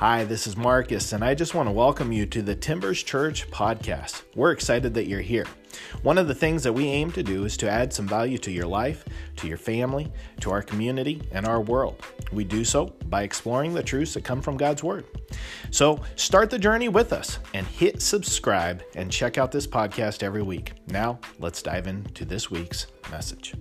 Hi, this is Marcus, and I just want to welcome you to the Timbers Church podcast. We're excited that you're here. One of the things that we aim to do is to add some value to your life, to your family, to our community, and our world. We do so by exploring the truths that come from God's Word. So start the journey with us and hit subscribe and check out this podcast every week. Now, let's dive into this week's message.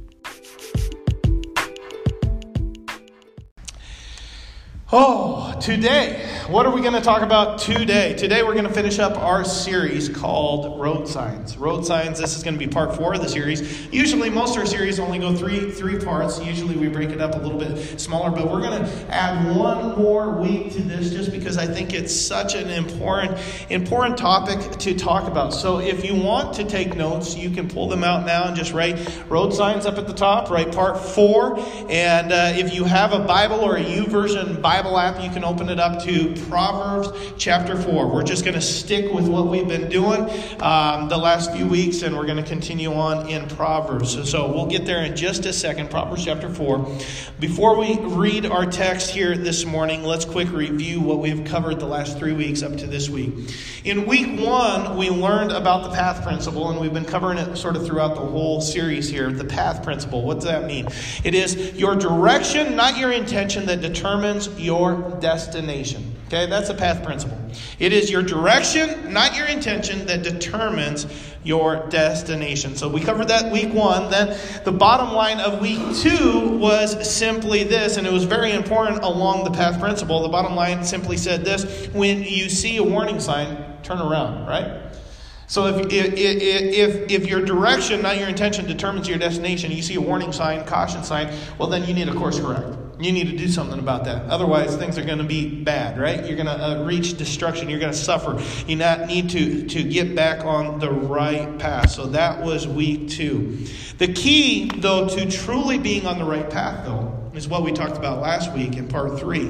Oh, today, what are we going to talk about today? Today, we're going to finish up our series called Road Signs. Road Signs, this is going to be part four of the series. Usually, most of our series only go three, three parts. Usually, we break it up a little bit smaller, but we're going to add one more week to this just because I think it's such an important, important topic to talk about. So, if you want to take notes, you can pull them out now and just write Road Signs up at the top, write part four. And uh, if you have a Bible or a YouVersion Bible, Bible app, you can open it up to Proverbs chapter 4. We're just going to stick with what we've been doing um, the last few weeks, and we're going to continue on in Proverbs. So, so we'll get there in just a second. Proverbs chapter 4. Before we read our text here this morning, let's quick review what we've covered the last three weeks up to this week. In week one, we learned about the path principle, and we've been covering it sort of throughout the whole series here. The path principle. What does that mean? It is your direction, not your intention, that determines your your destination. Okay, that's the path principle. It is your direction, not your intention, that determines your destination. So we covered that week one. Then the bottom line of week two was simply this, and it was very important along the path principle. The bottom line simply said this when you see a warning sign, turn around, right? So if, if, if, if your direction, not your intention, determines your destination, you see a warning sign, caution sign, well, then you need a course correct. You need to do something about that. Otherwise, things are going to be bad, right? You're going to uh, reach destruction. You're going to suffer. You not need to, to get back on the right path. So that was week two. The key, though, to truly being on the right path, though, is what we talked about last week in part three.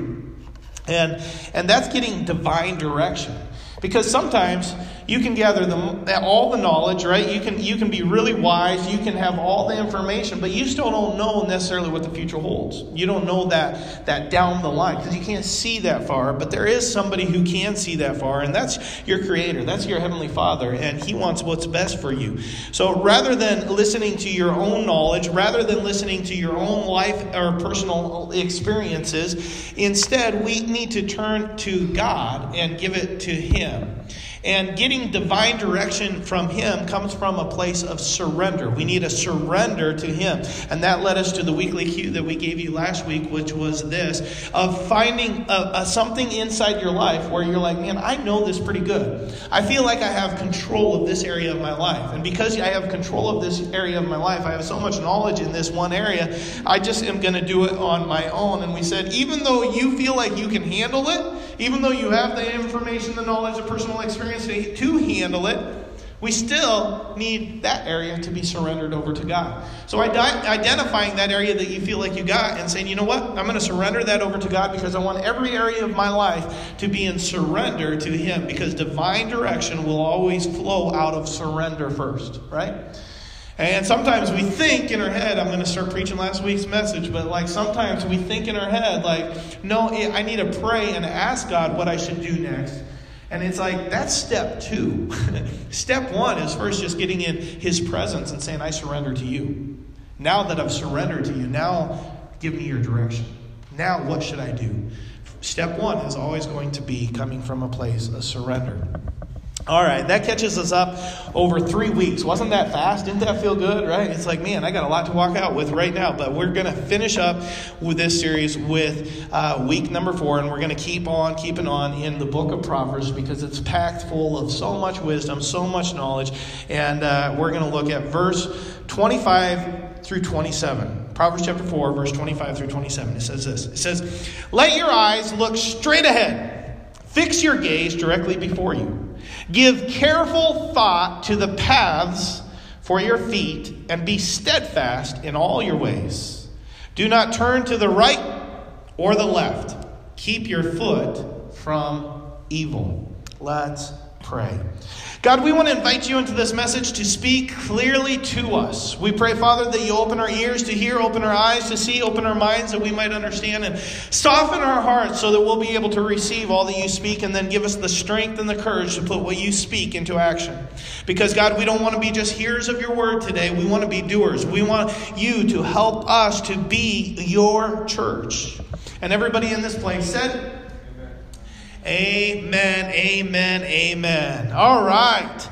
And, and that's getting divine direction. Because sometimes you can gather the, all the knowledge, right? You can, you can be really wise. You can have all the information, but you still don't know necessarily what the future holds. You don't know that, that down the line because you can't see that far. But there is somebody who can see that far, and that's your Creator. That's your Heavenly Father, and He wants what's best for you. So rather than listening to your own knowledge, rather than listening to your own life or personal experiences, instead we need to turn to God and give it to Him. And getting divine direction from Him comes from a place of surrender. We need a surrender to Him. And that led us to the weekly cue that we gave you last week, which was this of finding a, a, something inside your life where you're like, man, I know this pretty good. I feel like I have control of this area of my life. And because I have control of this area of my life, I have so much knowledge in this one area, I just am going to do it on my own. And we said, even though you feel like you can handle it, even though you have the information, the knowledge, the personal experience to, handle it, we still need that area to be surrendered over to God. So identifying that area that you feel like you got and saying, you know what, I'm going to surrender that over to God because I want every area of my life to be in surrender to Him because divine direction will always flow out of surrender first, right? And sometimes we think in our head, I'm going to start preaching last week's message, but like sometimes we think in our head, like, no, I need to pray and ask God what I should do next. And it's like, that's step two. step one is first just getting in His presence and saying, I surrender to you. Now that I've surrendered to you, now give me your direction. Now, what should I do? Step one is always going to be coming from a place of surrender. All right, that catches us up over three weeks. Wasn't that fast? Didn't that feel good, right? It's like, man, I got a lot to walk out with right now. But we're going to finish up with this series with uh, week number four, and we're going to keep on keeping on in the book of Proverbs because it's packed full of so much wisdom, so much knowledge. And uh, we're going to look at verse 25 through 27. Proverbs chapter 4, verse 25 through 27. It says this It says, Let your eyes look straight ahead, fix your gaze directly before you. Give careful thought to the paths for your feet, and be steadfast in all your ways. Do not turn to the right or the left. Keep your foot from evil. Let's pray. God, we want to invite you into this message to speak clearly to us. We pray, Father, that you open our ears to hear, open our eyes to see, open our minds that we might understand, and soften our hearts so that we'll be able to receive all that you speak, and then give us the strength and the courage to put what you speak into action. Because, God, we don't want to be just hearers of your word today. We want to be doers. We want you to help us to be your church. And everybody in this place said, Amen, amen, amen. All right.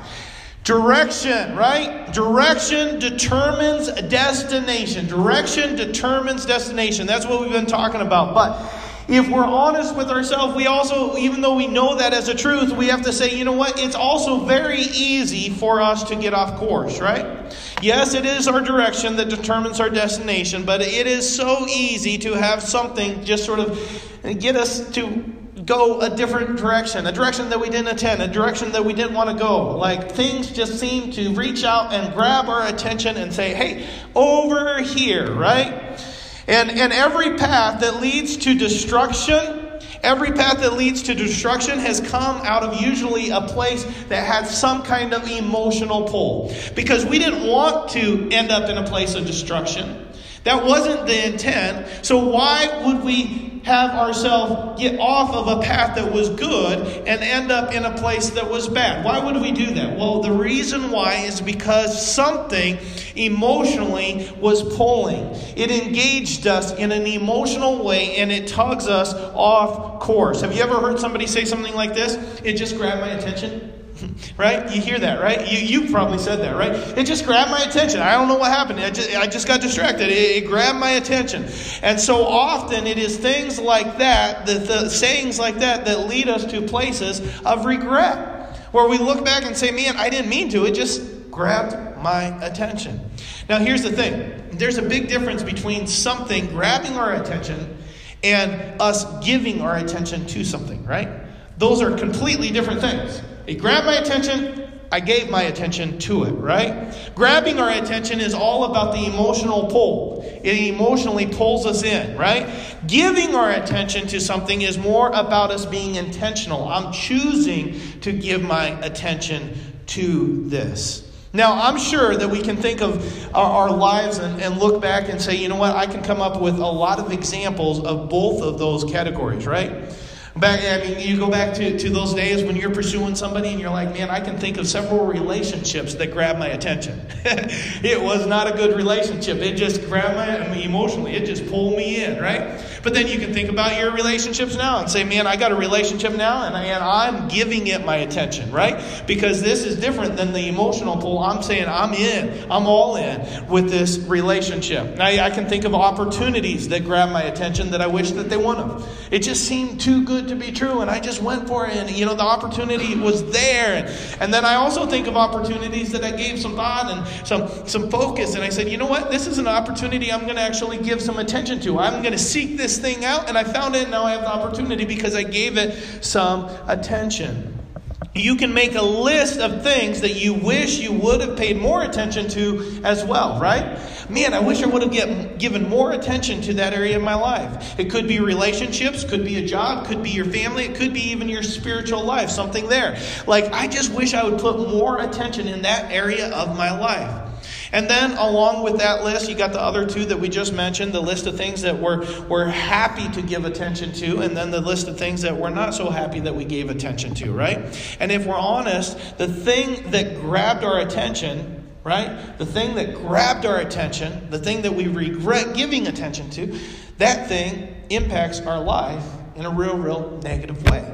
Direction, right? Direction determines destination. Direction determines destination. That's what we've been talking about. But if we're honest with ourselves, we also, even though we know that as a truth, we have to say, you know what? It's also very easy for us to get off course, right? Yes, it is our direction that determines our destination, but it is so easy to have something just sort of get us to go a different direction, a direction that we didn't attend, a direction that we didn't want to go. Like things just seem to reach out and grab our attention and say, hey, over here, right? And, and every path that leads to destruction, every path that leads to destruction has come out of usually a place that had some kind of emotional pull. Because we didn't want to end up in a place of destruction. That wasn't the intent. So why would we have ourselves get off of a path that was good and end up in a place that was bad. Why would we do that? Well, the reason why is because something emotionally was pulling. It engaged us in an emotional way and it tugs us off course. Have you ever heard somebody say something like this? It just grabbed my attention. right? You hear that, right? You, you probably said that, right? It just grabbed my attention. I don't know what happened. I just, I just got distracted. It, it grabbed my attention. And so often it is things like that, the, the sayings like that, that lead us to places of regret, where we look back and say, man, I didn't mean to. It just grabbed my attention. Now, here's the thing there's a big difference between something grabbing our attention and us giving our attention to something, right? Those are completely different things. It grabbed my attention. I gave my attention to it, right? Grabbing our attention is all about the emotional pull. It emotionally pulls us in, right? Giving our attention to something is more about us being intentional. I'm choosing to give my attention to this. Now, I'm sure that we can think of our, our lives and, and look back and say, you know what, I can come up with a lot of examples of both of those categories, right? Back, I mean, you go back to, to those days when you're pursuing somebody and you're like, man, I can think of several relationships that grabbed my attention. it was not a good relationship. It just grabbed my, I mean, emotionally, it just pulled me in, right? But then you can think about your relationships now and say, man, I got a relationship now and, and I'm giving it my attention, right? Because this is different than the emotional pull. I'm saying I'm in, I'm all in with this relationship. Now, I can think of opportunities that grab my attention that I wish that they wouldn't have. It just seemed too good to be true, and I just went for it. And, you know, the opportunity was there. And, and then I also think of opportunities that I gave some thought and some, some focus. And I said, you know what? This is an opportunity I'm going to actually give some attention to. I'm going to seek this thing out. And I found it, and now I have the opportunity because I gave it some attention. You can make a list of things that you wish you would have paid more attention to as well, right? Man, I wish I would have get, given more attention to that area of my life. It could be relationships, could be a job, could be your family, it could be even your spiritual life, something there. Like, I just wish I would put more attention in that area of my life. And then, along with that list, you got the other two that we just mentioned the list of things that we're, we're happy to give attention to, and then the list of things that we're not so happy that we gave attention to, right? And if we're honest, the thing that grabbed our attention, right? The thing that grabbed our attention, the thing that we regret giving attention to, that thing impacts our life in a real, real negative way.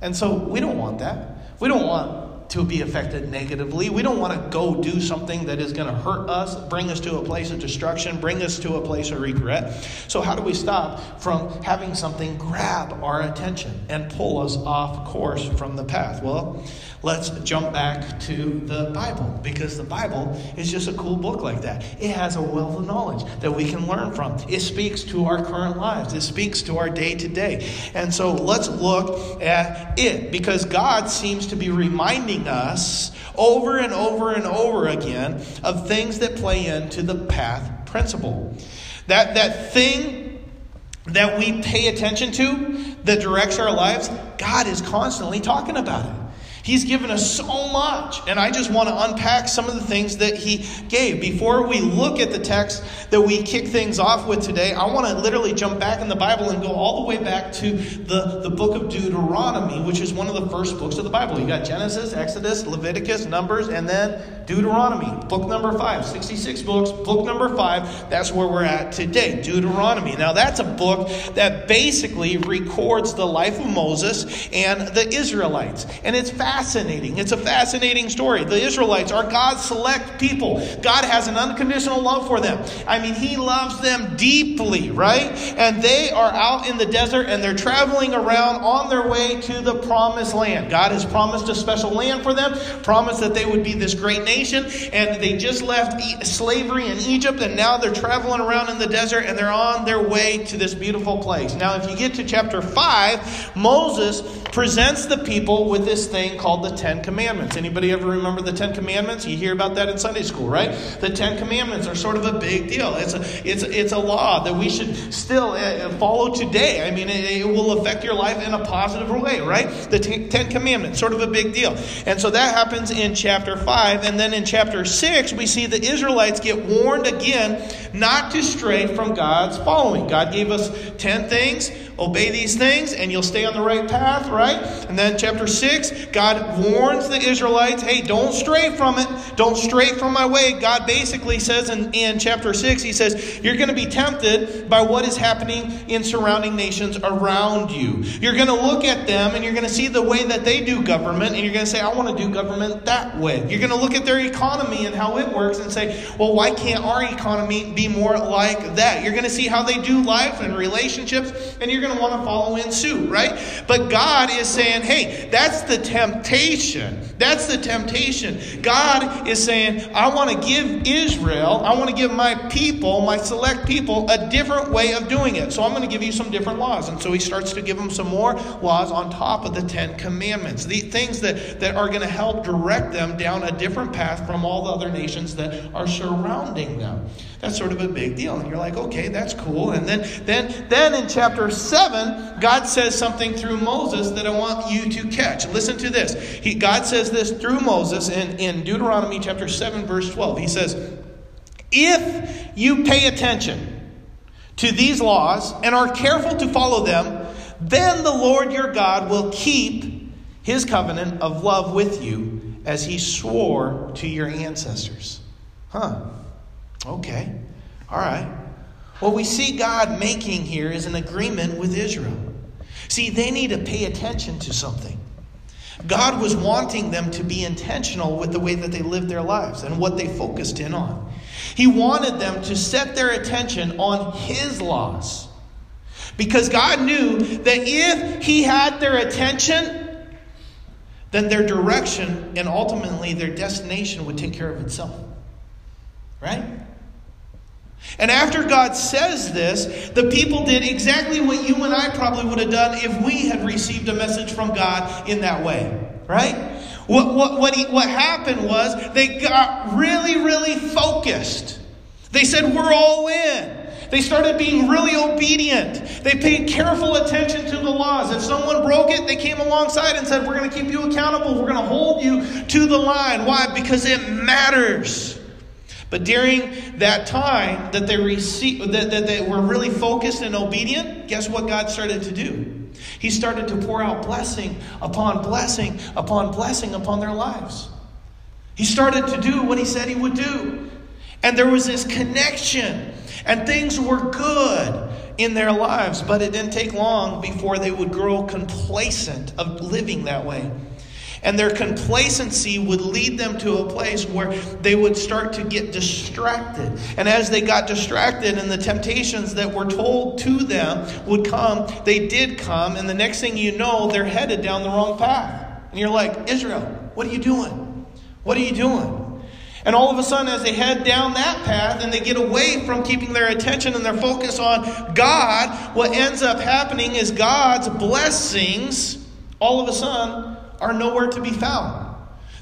And so we don't want that. We don't want to be affected negatively. We don't want to go do something that is going to hurt us, bring us to a place of destruction, bring us to a place of regret. So, how do we stop from having something grab our attention and pull us off course from the path? Well, let's jump back to the Bible because the Bible is just a cool book like that. It has a wealth of knowledge that we can learn from. It speaks to our current lives, it speaks to our day to day. And so, let's look at it because God seems to be reminding reminding us over and over and over again of things that play into the path principle. That, that thing that we pay attention to that directs our lives, God is constantly talking about it. He's given us so much, and I just want to unpack some of the things that He gave. Before we look at the text that we kick things off with today, I want to literally jump back in the Bible and go all the way back to the, the book of Deuteronomy, which is one of the first books of the Bible. You got Genesis, Exodus, Leviticus, Numbers, and then Deuteronomy, book number five, 66 books, book number five. That's where we're at today, Deuteronomy. Now, that's a book that basically records the life of Moses and the Israelites. And it's fascinating. It's a fascinating story. The Israelites are God's select people. God has an unconditional love for them. I mean, He loves them deeply, right? And they are out in the desert and they're traveling around on their way to the promised land. God has promised a special land for them, promised that they would be this great nation, and they just left slavery in Egypt and now they're traveling around in the desert and they're on their way to this beautiful place. Now, if you get to chapter 5, Moses presents the people with this thing called the Ten Commandments. Anybody ever remember the Ten Commandments? You hear about that in Sunday school, right? The Ten Commandments are sort of a big deal. It's a, it's, it's a law that we should still uh, follow today. I mean, it, it will affect your life in a positive way, right? The Ten Commandments, sort of a big deal. And so that happens in chapter 5. And then in chapter 6, we see the Israelites get warned again not to stray from God's following. God gave us 10 things obey these things and you'll stay on the right path, right? And then chapter 6, God warns the Israelites, hey, don't stray from it. Don't stray from my way. God basically says in, in chapter 6, he says, you're going to be tempted by what is happening in surrounding nations around you. You're going to look at them and you're going to see the way that they do government and you're going to say, I want to do government that way. You're going to look at their economy and how it works and say, well, why can't our economy be more like that? You're going to see how they do life and relationships and you're going to want to follow in suit, right? But God is saying, hey, that's the temptation. That's the temptation. God is saying, I want to give Israel, I want to give my people, my select people, a different way of doing it. So I'm going to give you some different laws. And so he starts to give them some more laws on top of the Ten Commandments. The things that, that are going to help direct them down a different path from all the other nations that are surrounding them. That's sort of a big deal. And you're like, okay, that's cool. And then, then, then in chapter 7, God says something through Moses that I want you to catch. Listen to this. He, God says this through Moses in, in Deuteronomy chapter 7, verse 12. He says, If you pay attention to these laws and are careful to follow them, then the Lord your God will keep his covenant of love with you as he swore to your ancestors. Huh. Okay. All right. What we see God making here is an agreement with Israel. See, they need to pay attention to something. God was wanting them to be intentional with the way that they lived their lives and what they focused in on. He wanted them to set their attention on His laws. Because God knew that if He had their attention, then their direction and ultimately their destination would take care of itself. Right? And after God says this, the people did exactly what you and I probably would have done if we had received a message from God in that way, right? What, what, what, he, what happened was they got really, really focused. They said, We're all in. They started being really obedient. They paid careful attention to the laws. If someone broke it, they came alongside and said, We're going to keep you accountable. We're going to hold you to the line. Why? Because it matters. But during that time that they received, that, that they were really focused and obedient, guess what God started to do? He started to pour out blessing upon blessing upon blessing upon their lives. He started to do what he said he would do. And there was this connection, and things were good in their lives, but it didn't take long before they would grow complacent of living that way. And their complacency would lead them to a place where they would start to get distracted. And as they got distracted and the temptations that were told to them would come, they did come. And the next thing you know, they're headed down the wrong path. And you're like, Israel, what are you doing? What are you doing? And all of a sudden, as they head down that path and they get away from keeping their attention and their focus on God, what ends up happening is God's blessings, all of a sudden, are nowhere to be found.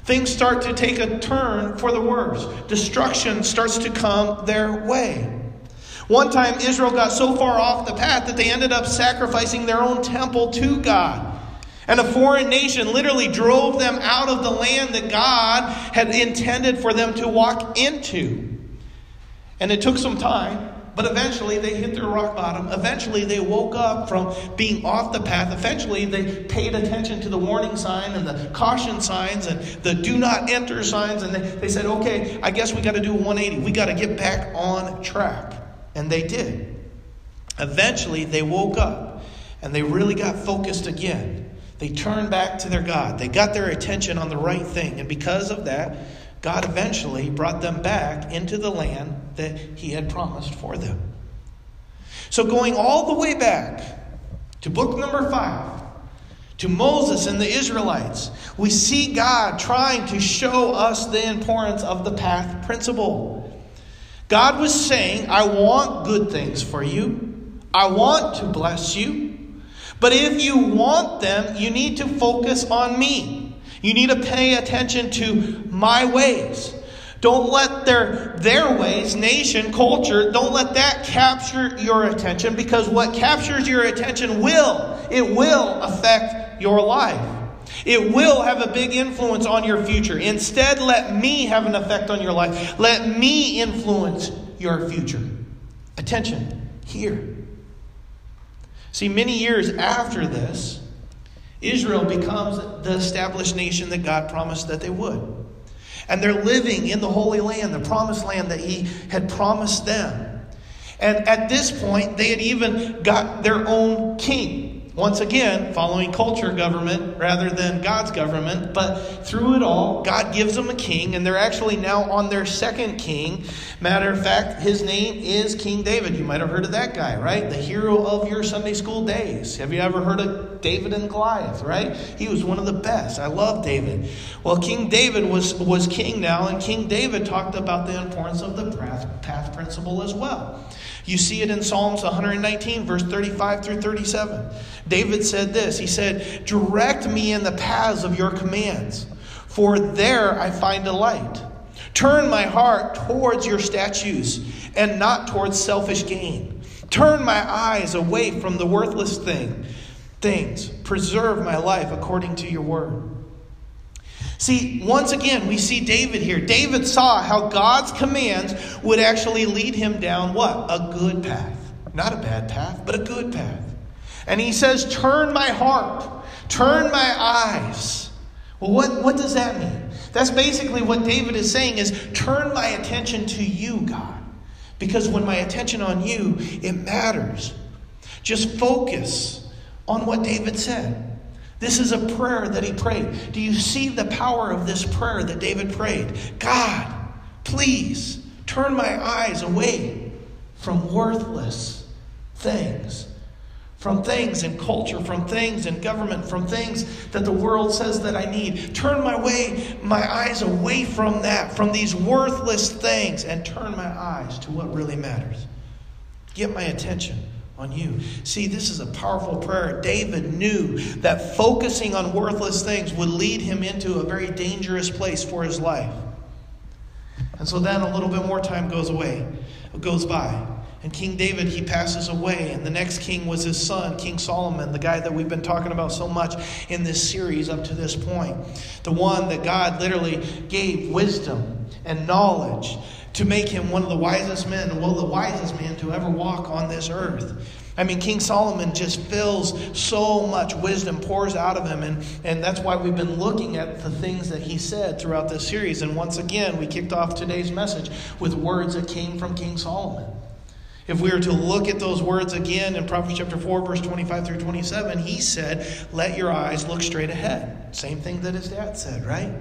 Things start to take a turn for the worse. Destruction starts to come their way. One time, Israel got so far off the path that they ended up sacrificing their own temple to God. And a foreign nation literally drove them out of the land that God had intended for them to walk into. And it took some time, but eventually they hit their rock bottom. Eventually they woke up from being off the path. Eventually they paid attention to the warning sign and the caution signs and the do not enter signs. And they, they said, okay, I guess we got to do a 180. We got to get back on track. And they did. Eventually they woke up and they really got focused again. They turned back to their God. They got their attention on the right thing. And because of that, God eventually brought them back into the land that He had promised for them. So, going all the way back to book number five, to Moses and the Israelites, we see God trying to show us the importance of the path principle. God was saying, I want good things for you, I want to bless you. But if you want them, you need to focus on me. You need to pay attention to my ways. Don't let their, their ways, nation, culture, don't let that capture your attention because what captures your attention will, it will affect your life. It will have a big influence on your future. Instead, let me have an effect on your life. Let me influence your future. Attention here. See, many years after this, Israel becomes the established nation that God promised that they would. And they're living in the Holy Land, the promised land that He had promised them. And at this point, they had even got their own king. Once again, following culture government rather than God's government. But through it all, God gives them a king, and they're actually now on their second king. Matter of fact, his name is King David. You might have heard of that guy, right? The hero of your Sunday school days. Have you ever heard of David and Goliath, right? He was one of the best. I love David. Well, King David was, was king now, and King David talked about the importance of the path, path principle as well. You see it in Psalms 119, verse 35 through 37. David said this He said, Direct me in the paths of your commands, for there I find delight. Turn my heart towards your statutes and not towards selfish gain. Turn my eyes away from the worthless thing, things. Preserve my life according to your word. See, once again, we see David here. David saw how God's commands would actually lead him down what? A good path. Not a bad path, but a good path. And he says, Turn my heart, turn my eyes. Well, what, what does that mean? That's basically what David is saying is turn my attention to you, God. Because when my attention on you, it matters. Just focus on what David said. This is a prayer that he prayed. Do you see the power of this prayer that David prayed? God, please turn my eyes away from worthless things, from things in culture, from things in government, from things that the world says that I need. Turn my way, my eyes away from that, from these worthless things, and turn my eyes to what really matters. Get my attention on you. See, this is a powerful prayer. David knew that focusing on worthless things would lead him into a very dangerous place for his life. And so then a little bit more time goes away, goes by. And King David, he passes away. And the next king was his son, King Solomon, the guy that we've been talking about so much in this series up to this point. The one that God literally gave wisdom and knowledge to make him one of the wisest men, well, the wisest man to ever walk on this earth. I mean, King Solomon just fills so much wisdom, pours out of him, and, and that's why we've been looking at the things that he said throughout this series. And once again, we kicked off today's message with words that came from King Solomon. If we were to look at those words again in Proverbs chapter 4, verse 25 through 27, he said, Let your eyes look straight ahead. Same thing that his dad said, right?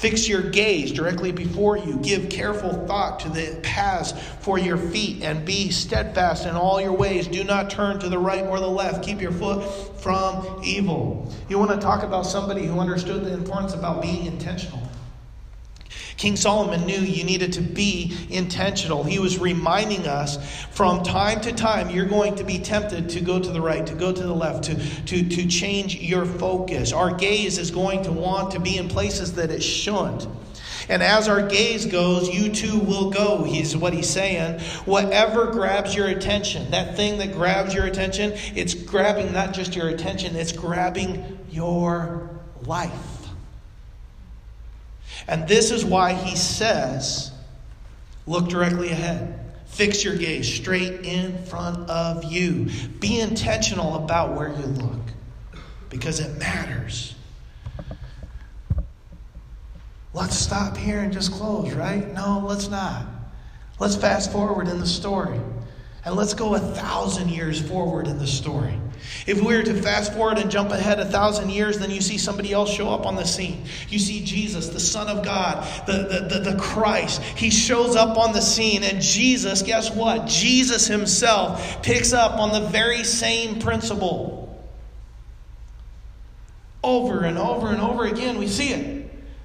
Fix your gaze directly before you. Give careful thought to the paths for your feet and be steadfast in all your ways. Do not turn to the right or the left. Keep your foot from evil. You want to talk about somebody who understood the importance about being intentional. King Solomon knew you needed to be intentional. He was reminding us from time to time you're going to be tempted to go to the right, to go to the left, to, to, to change your focus. Our gaze is going to want to be in places that it shouldn't. And as our gaze goes, you too will go, he's what he's saying. Whatever grabs your attention, that thing that grabs your attention, it's grabbing not just your attention, it's grabbing your life. And this is why he says, look directly ahead. Fix your gaze straight in front of you. Be intentional about where you look because it matters. Let's stop here and just close, right? No, let's not. Let's fast forward in the story. And let's go a thousand years forward in the story. If we were to fast forward and jump ahead a thousand years, then you see somebody else show up on the scene. You see Jesus, the Son of God, the, the, the, the, Christ. He shows up on the scene, and Jesus, guess what? Jesus himself picks up on the very same principle. Over and over and over again, we see it.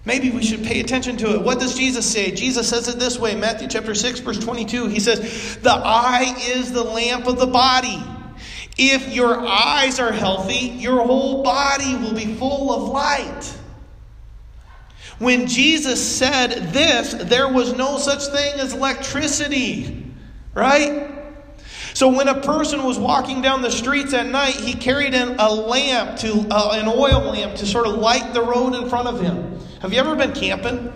Maybe we should pay attention to it. What does Jesus say? Jesus says it this way Matthew chapter 6, verse 22. He says, The eye is the lamp of the body. If your eyes are healthy, your whole body will be full of light. When Jesus said this, there was no such thing as electricity, right? So when a person was walking down the streets at night, he carried in a lamp to uh, an oil lamp to sort of light the road in front of him. Have you ever been camping?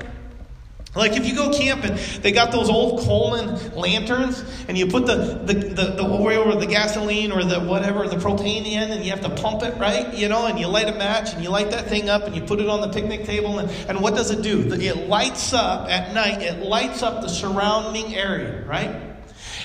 Like if you go camping, they got those old Coleman lanterns, and you put the, the, the, the, oil or the gasoline or the whatever, the propane in, and you have to pump it, right? You know, and you light a match and you light that thing up and you put it on the picnic table, and, and what does it do? It lights up at night, it lights up the surrounding area, right?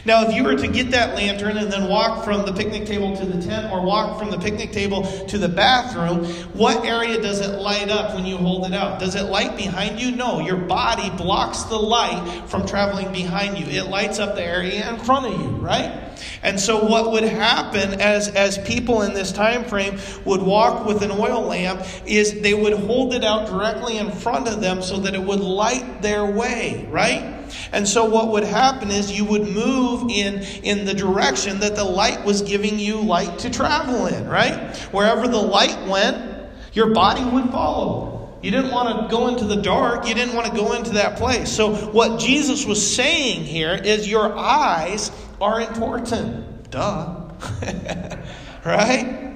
Now, if you were to get that lantern and then walk from the picnic table to the tent or walk from the picnic table to the bathroom, what area does it light up when you hold it out? Does it light behind you? No, your body blocks the light from traveling behind you. It lights up the area in front of you, right? And so what would happen as as people in this time frame would walk with an oil lamp is they would hold it out directly in front of them so that it would light their way, right? And so what would happen is you would move in in the direction that the light was giving you light to travel in, right? Wherever the light went, your body would follow. You didn't want to go into the dark. You didn't want to go into that place. So, what Jesus was saying here is your eyes are important. Duh. right?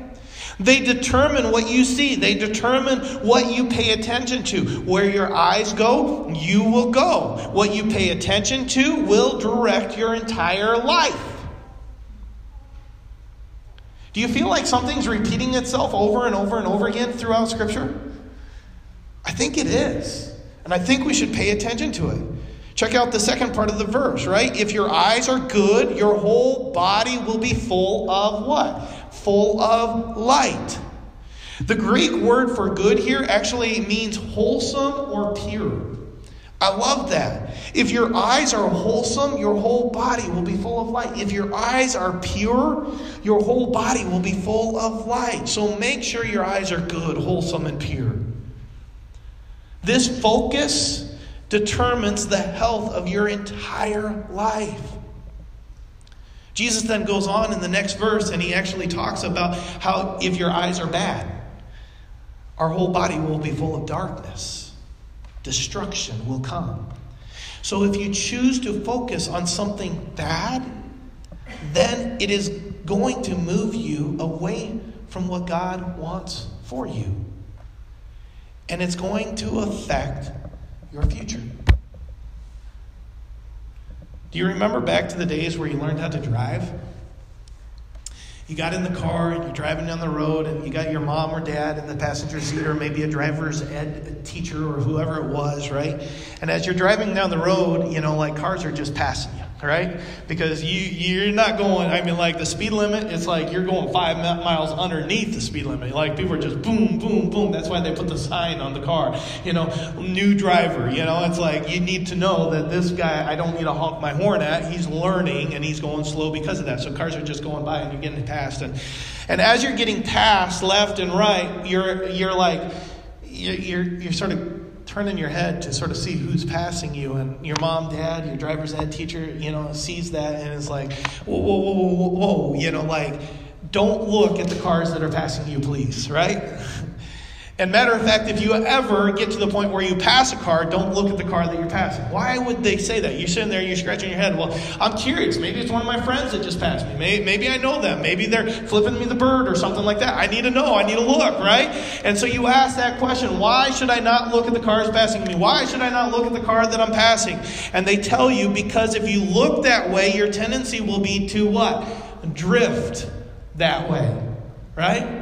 They determine what you see. They determine what you pay attention to. Where your eyes go, you will go. What you pay attention to will direct your entire life. Do you feel like something's repeating itself over and over and over again throughout Scripture? I think it is. And I think we should pay attention to it. Check out the second part of the verse, right? If your eyes are good, your whole body will be full of what? Full of light. The Greek word for good here actually means wholesome or pure. I love that. If your eyes are wholesome, your whole body will be full of light. If your eyes are pure, your whole body will be full of light. So make sure your eyes are good, wholesome, and pure. This focus determines the health of your entire life. Jesus then goes on in the next verse and he actually talks about how if your eyes are bad, our whole body will be full of darkness. Destruction will come. So if you choose to focus on something bad, then it is going to move you away from what God wants for you. And it's going to affect your future. Do you remember back to the days where you learned how to drive? You got in the car and you're driving down the road and you got your mom or dad in the passenger seat or maybe a driver's ed teacher or whoever it was, right? And as you're driving down the road, you know, like cars are just passing you right? Because you you're not going. I mean, like the speed limit, it's like you're going five miles underneath the speed limit. Like people are just boom, boom, boom. That's why they put the sign on the car. You know, new driver. You know, it's like you need to know that this guy. I don't need to honk my horn at. He's learning and he's going slow because of that. So cars are just going by and you're getting past. And and as you're getting past left and right, you're you're like you're, you're, you're sort of turning your head to sort of see who's passing you and your mom dad your driver's ed teacher you know sees that and is like whoa whoa whoa whoa whoa you know like don't look at the cars that are passing you please right And matter of fact, if you ever get to the point where you pass a car, don't look at the car that you're passing. Why would they say that? You're sitting there, you're scratching your head. Well, I'm curious. Maybe it's one of my friends that just passed me. Maybe, maybe I know them. Maybe they're flipping me the bird or something like that. I need to know. I need to look, right? And so you ask that question why should I not look at the cars passing me? Why should I not look at the car that I'm passing? And they tell you because if you look that way, your tendency will be to what? Drift that way, right?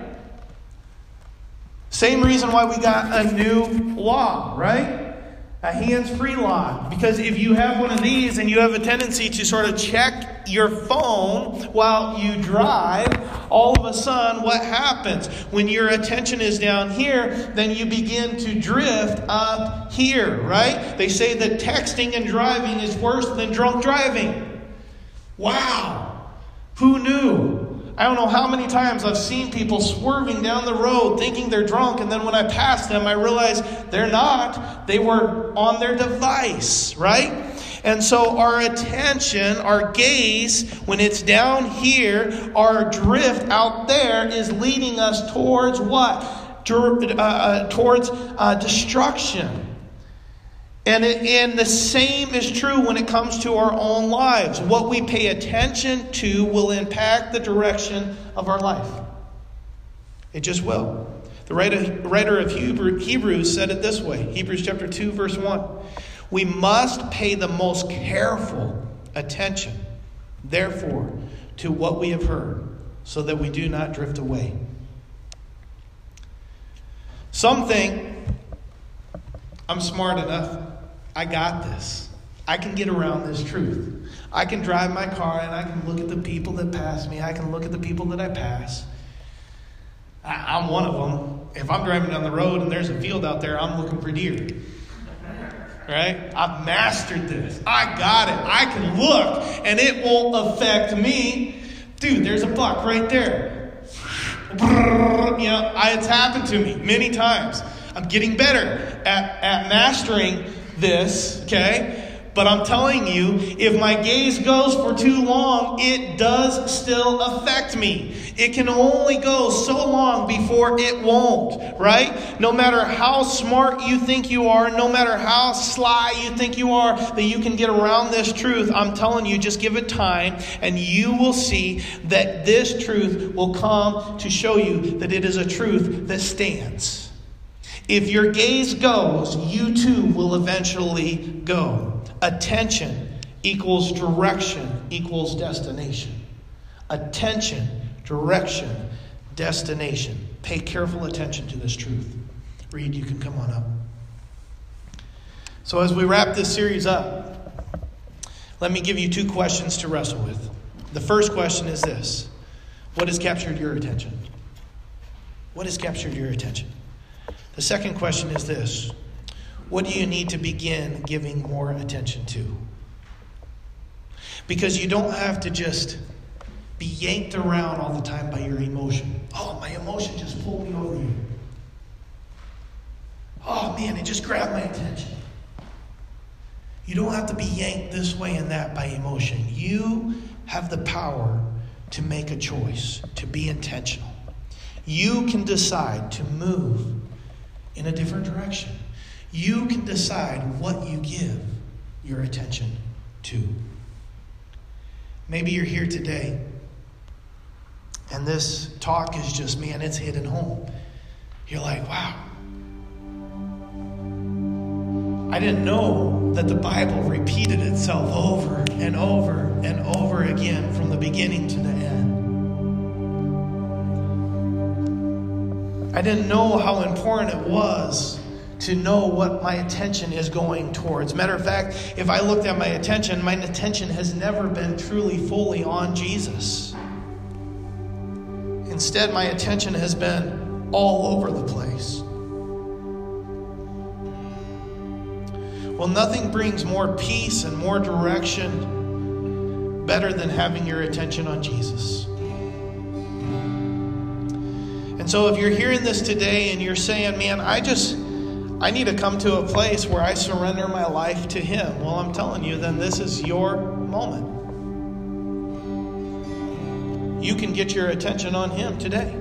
Same reason why we got a new law, right? A hands free law. Because if you have one of these and you have a tendency to sort of check your phone while you drive, all of a sudden, what happens? When your attention is down here, then you begin to drift up here, right? They say that texting and driving is worse than drunk driving. Wow. Who knew? I don't know how many times I've seen people swerving down the road thinking they're drunk, and then when I pass them, I realize they're not. They were on their device, right? And so our attention, our gaze, when it's down here, our drift out there is leading us towards what? Uh, uh, towards uh, destruction. And, it, and the same is true when it comes to our own lives. What we pay attention to will impact the direction of our life. It just will. The writer, writer of Hebrew, Hebrews said it this way Hebrews chapter 2, verse 1. We must pay the most careful attention, therefore, to what we have heard, so that we do not drift away. Some think I'm smart enough I got this. I can get around this truth. I can drive my car and I can look at the people that pass me. I can look at the people that I pass. I, am one of them. If I'm driving down the road and there's a field out there, I'm looking for deer. Right? I've mastered this. I got it. I can look and it won't affect me. Dude, there's a buck right there. You know, it's happened to me many times. I'm getting better at, at mastering this, okay? But I'm telling you, if my gaze goes for too long, it does still affect me. It can only go so long before it won't, right? No matter how smart you think you are, no matter how sly you think you are, that you can get around this truth, I'm telling you, just give it time and you will see that this truth will come to show you that it is a truth that stands. If your gaze goes, you too will eventually go. Attention equals direction equals destination. Attention, direction, destination. Pay careful attention to this truth. Reed, you can come on up. So, as we wrap this series up, let me give you two questions to wrestle with. The first question is this What has captured your attention? What has captured your attention? The second question is this What do you need to begin giving more attention to? Because you don't have to just be yanked around all the time by your emotion. Oh, my emotion just pulled me over here. Oh, man, it just grabbed my attention. You don't have to be yanked this way and that by emotion. You have the power to make a choice, to be intentional. You can decide to move in a different direction. You can decide what you give your attention to. Maybe you're here today and this talk is just, man, it's hitting home. You're like, wow. I didn't know that the Bible repeated itself over and over and over again from the beginning to I didn't know how important it was to know what my attention is going towards. Matter of fact, if I looked at my attention, my attention has never been truly fully on Jesus. Instead, my attention has been all over the place. Well, nothing brings more peace and more direction better than having your attention on Jesus. And so if you're hearing this today and you're saying, man, I just, I need to come to a place where I surrender my life to Him, well, I'm telling you, then this is your moment. You can get your attention on Him today.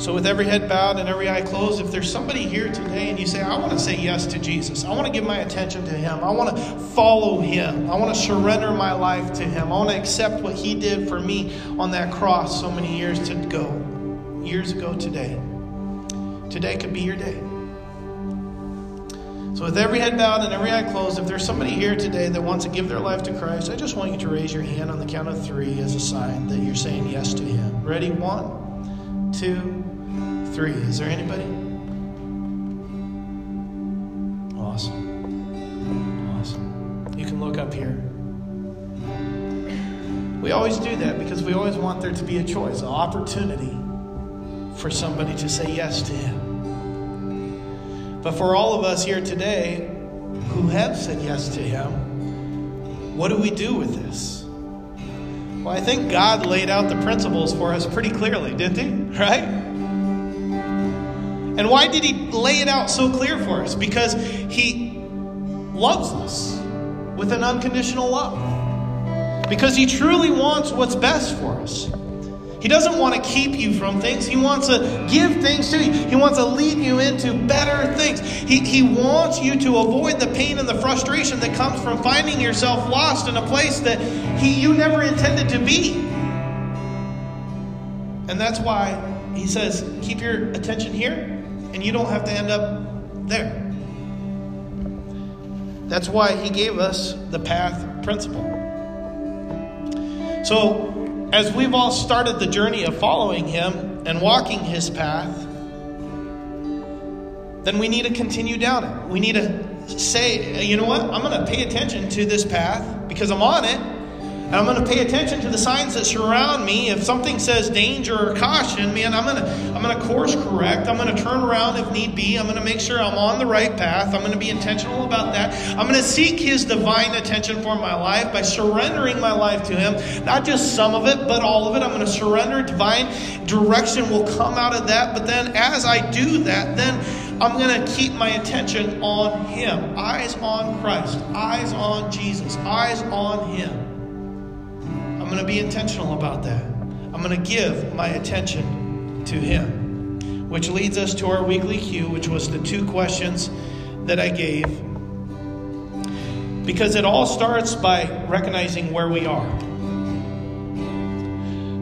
So, with every head bowed and every eye closed, if there's somebody here today and you say, I want to say yes to Jesus, I want to give my attention to Him, I want to follow Him, I want to surrender my life to Him, I want to accept what He did for me on that cross so many years ago, years ago today. Today could be your day. So, with every head bowed and every eye closed, if there's somebody here today that wants to give their life to Christ, I just want you to raise your hand on the count of three as a sign that you're saying yes to Him. Ready? One, two, three. Is there anybody? Awesome. Awesome. You can look up here. We always do that because we always want there to be a choice, an opportunity for somebody to say yes to Him. But for all of us here today who have said yes to Him, what do we do with this? Well, I think God laid out the principles for us pretty clearly, didn't He? Right? And why did he lay it out so clear for us? Because he loves us with an unconditional love. Because he truly wants what's best for us. He doesn't want to keep you from things. He wants to give things to you. He wants to lead you into better things. He, he wants you to avoid the pain and the frustration that comes from finding yourself lost in a place that he, you never intended to be. And that's why he says, keep your attention here and you don't have to end up there. That's why he gave us the path principle. So, as we've all started the journey of following him and walking his path, then we need to continue down it. We need to say, you know what? I'm going to pay attention to this path because I'm on it and I'm going to pay attention to the signs that surround me. If something says danger or caution, man, I'm going to I'm going to course correct. I'm going to turn around if need be. I'm going to make sure I'm on the right path. I'm going to be intentional about that. I'm going to seek his divine attention for my life by surrendering my life to him. Not just some of it, but all of it. I'm going to surrender. Divine direction will come out of that. But then as I do that, then I'm going to keep my attention on him. Eyes on Christ. Eyes on Jesus. Eyes on him. I'm going to be intentional about that. I'm going to give my attention to Him. Which leads us to our weekly cue, which was the two questions that I gave. Because it all starts by recognizing where we are.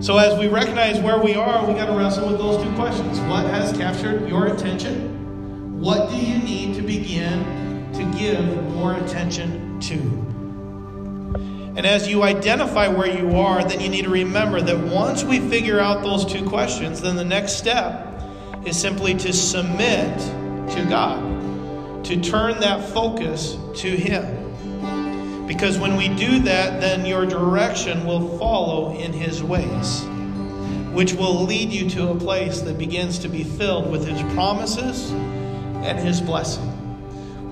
So, as we recognize where we are, we got to wrestle with those two questions. What has captured your attention? What do you need to begin to give more attention to? And as you identify where you are, then you need to remember that once we figure out those two questions, then the next step is simply to submit to God, to turn that focus to Him. Because when we do that, then your direction will follow in His ways, which will lead you to a place that begins to be filled with His promises and His blessing,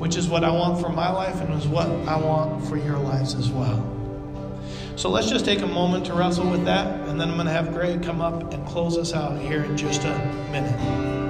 which is what I want for my life and is what I want for your lives as well. So let's just take a moment to wrestle with that, and then I'm going to have Greg come up and close us out here in just a minute.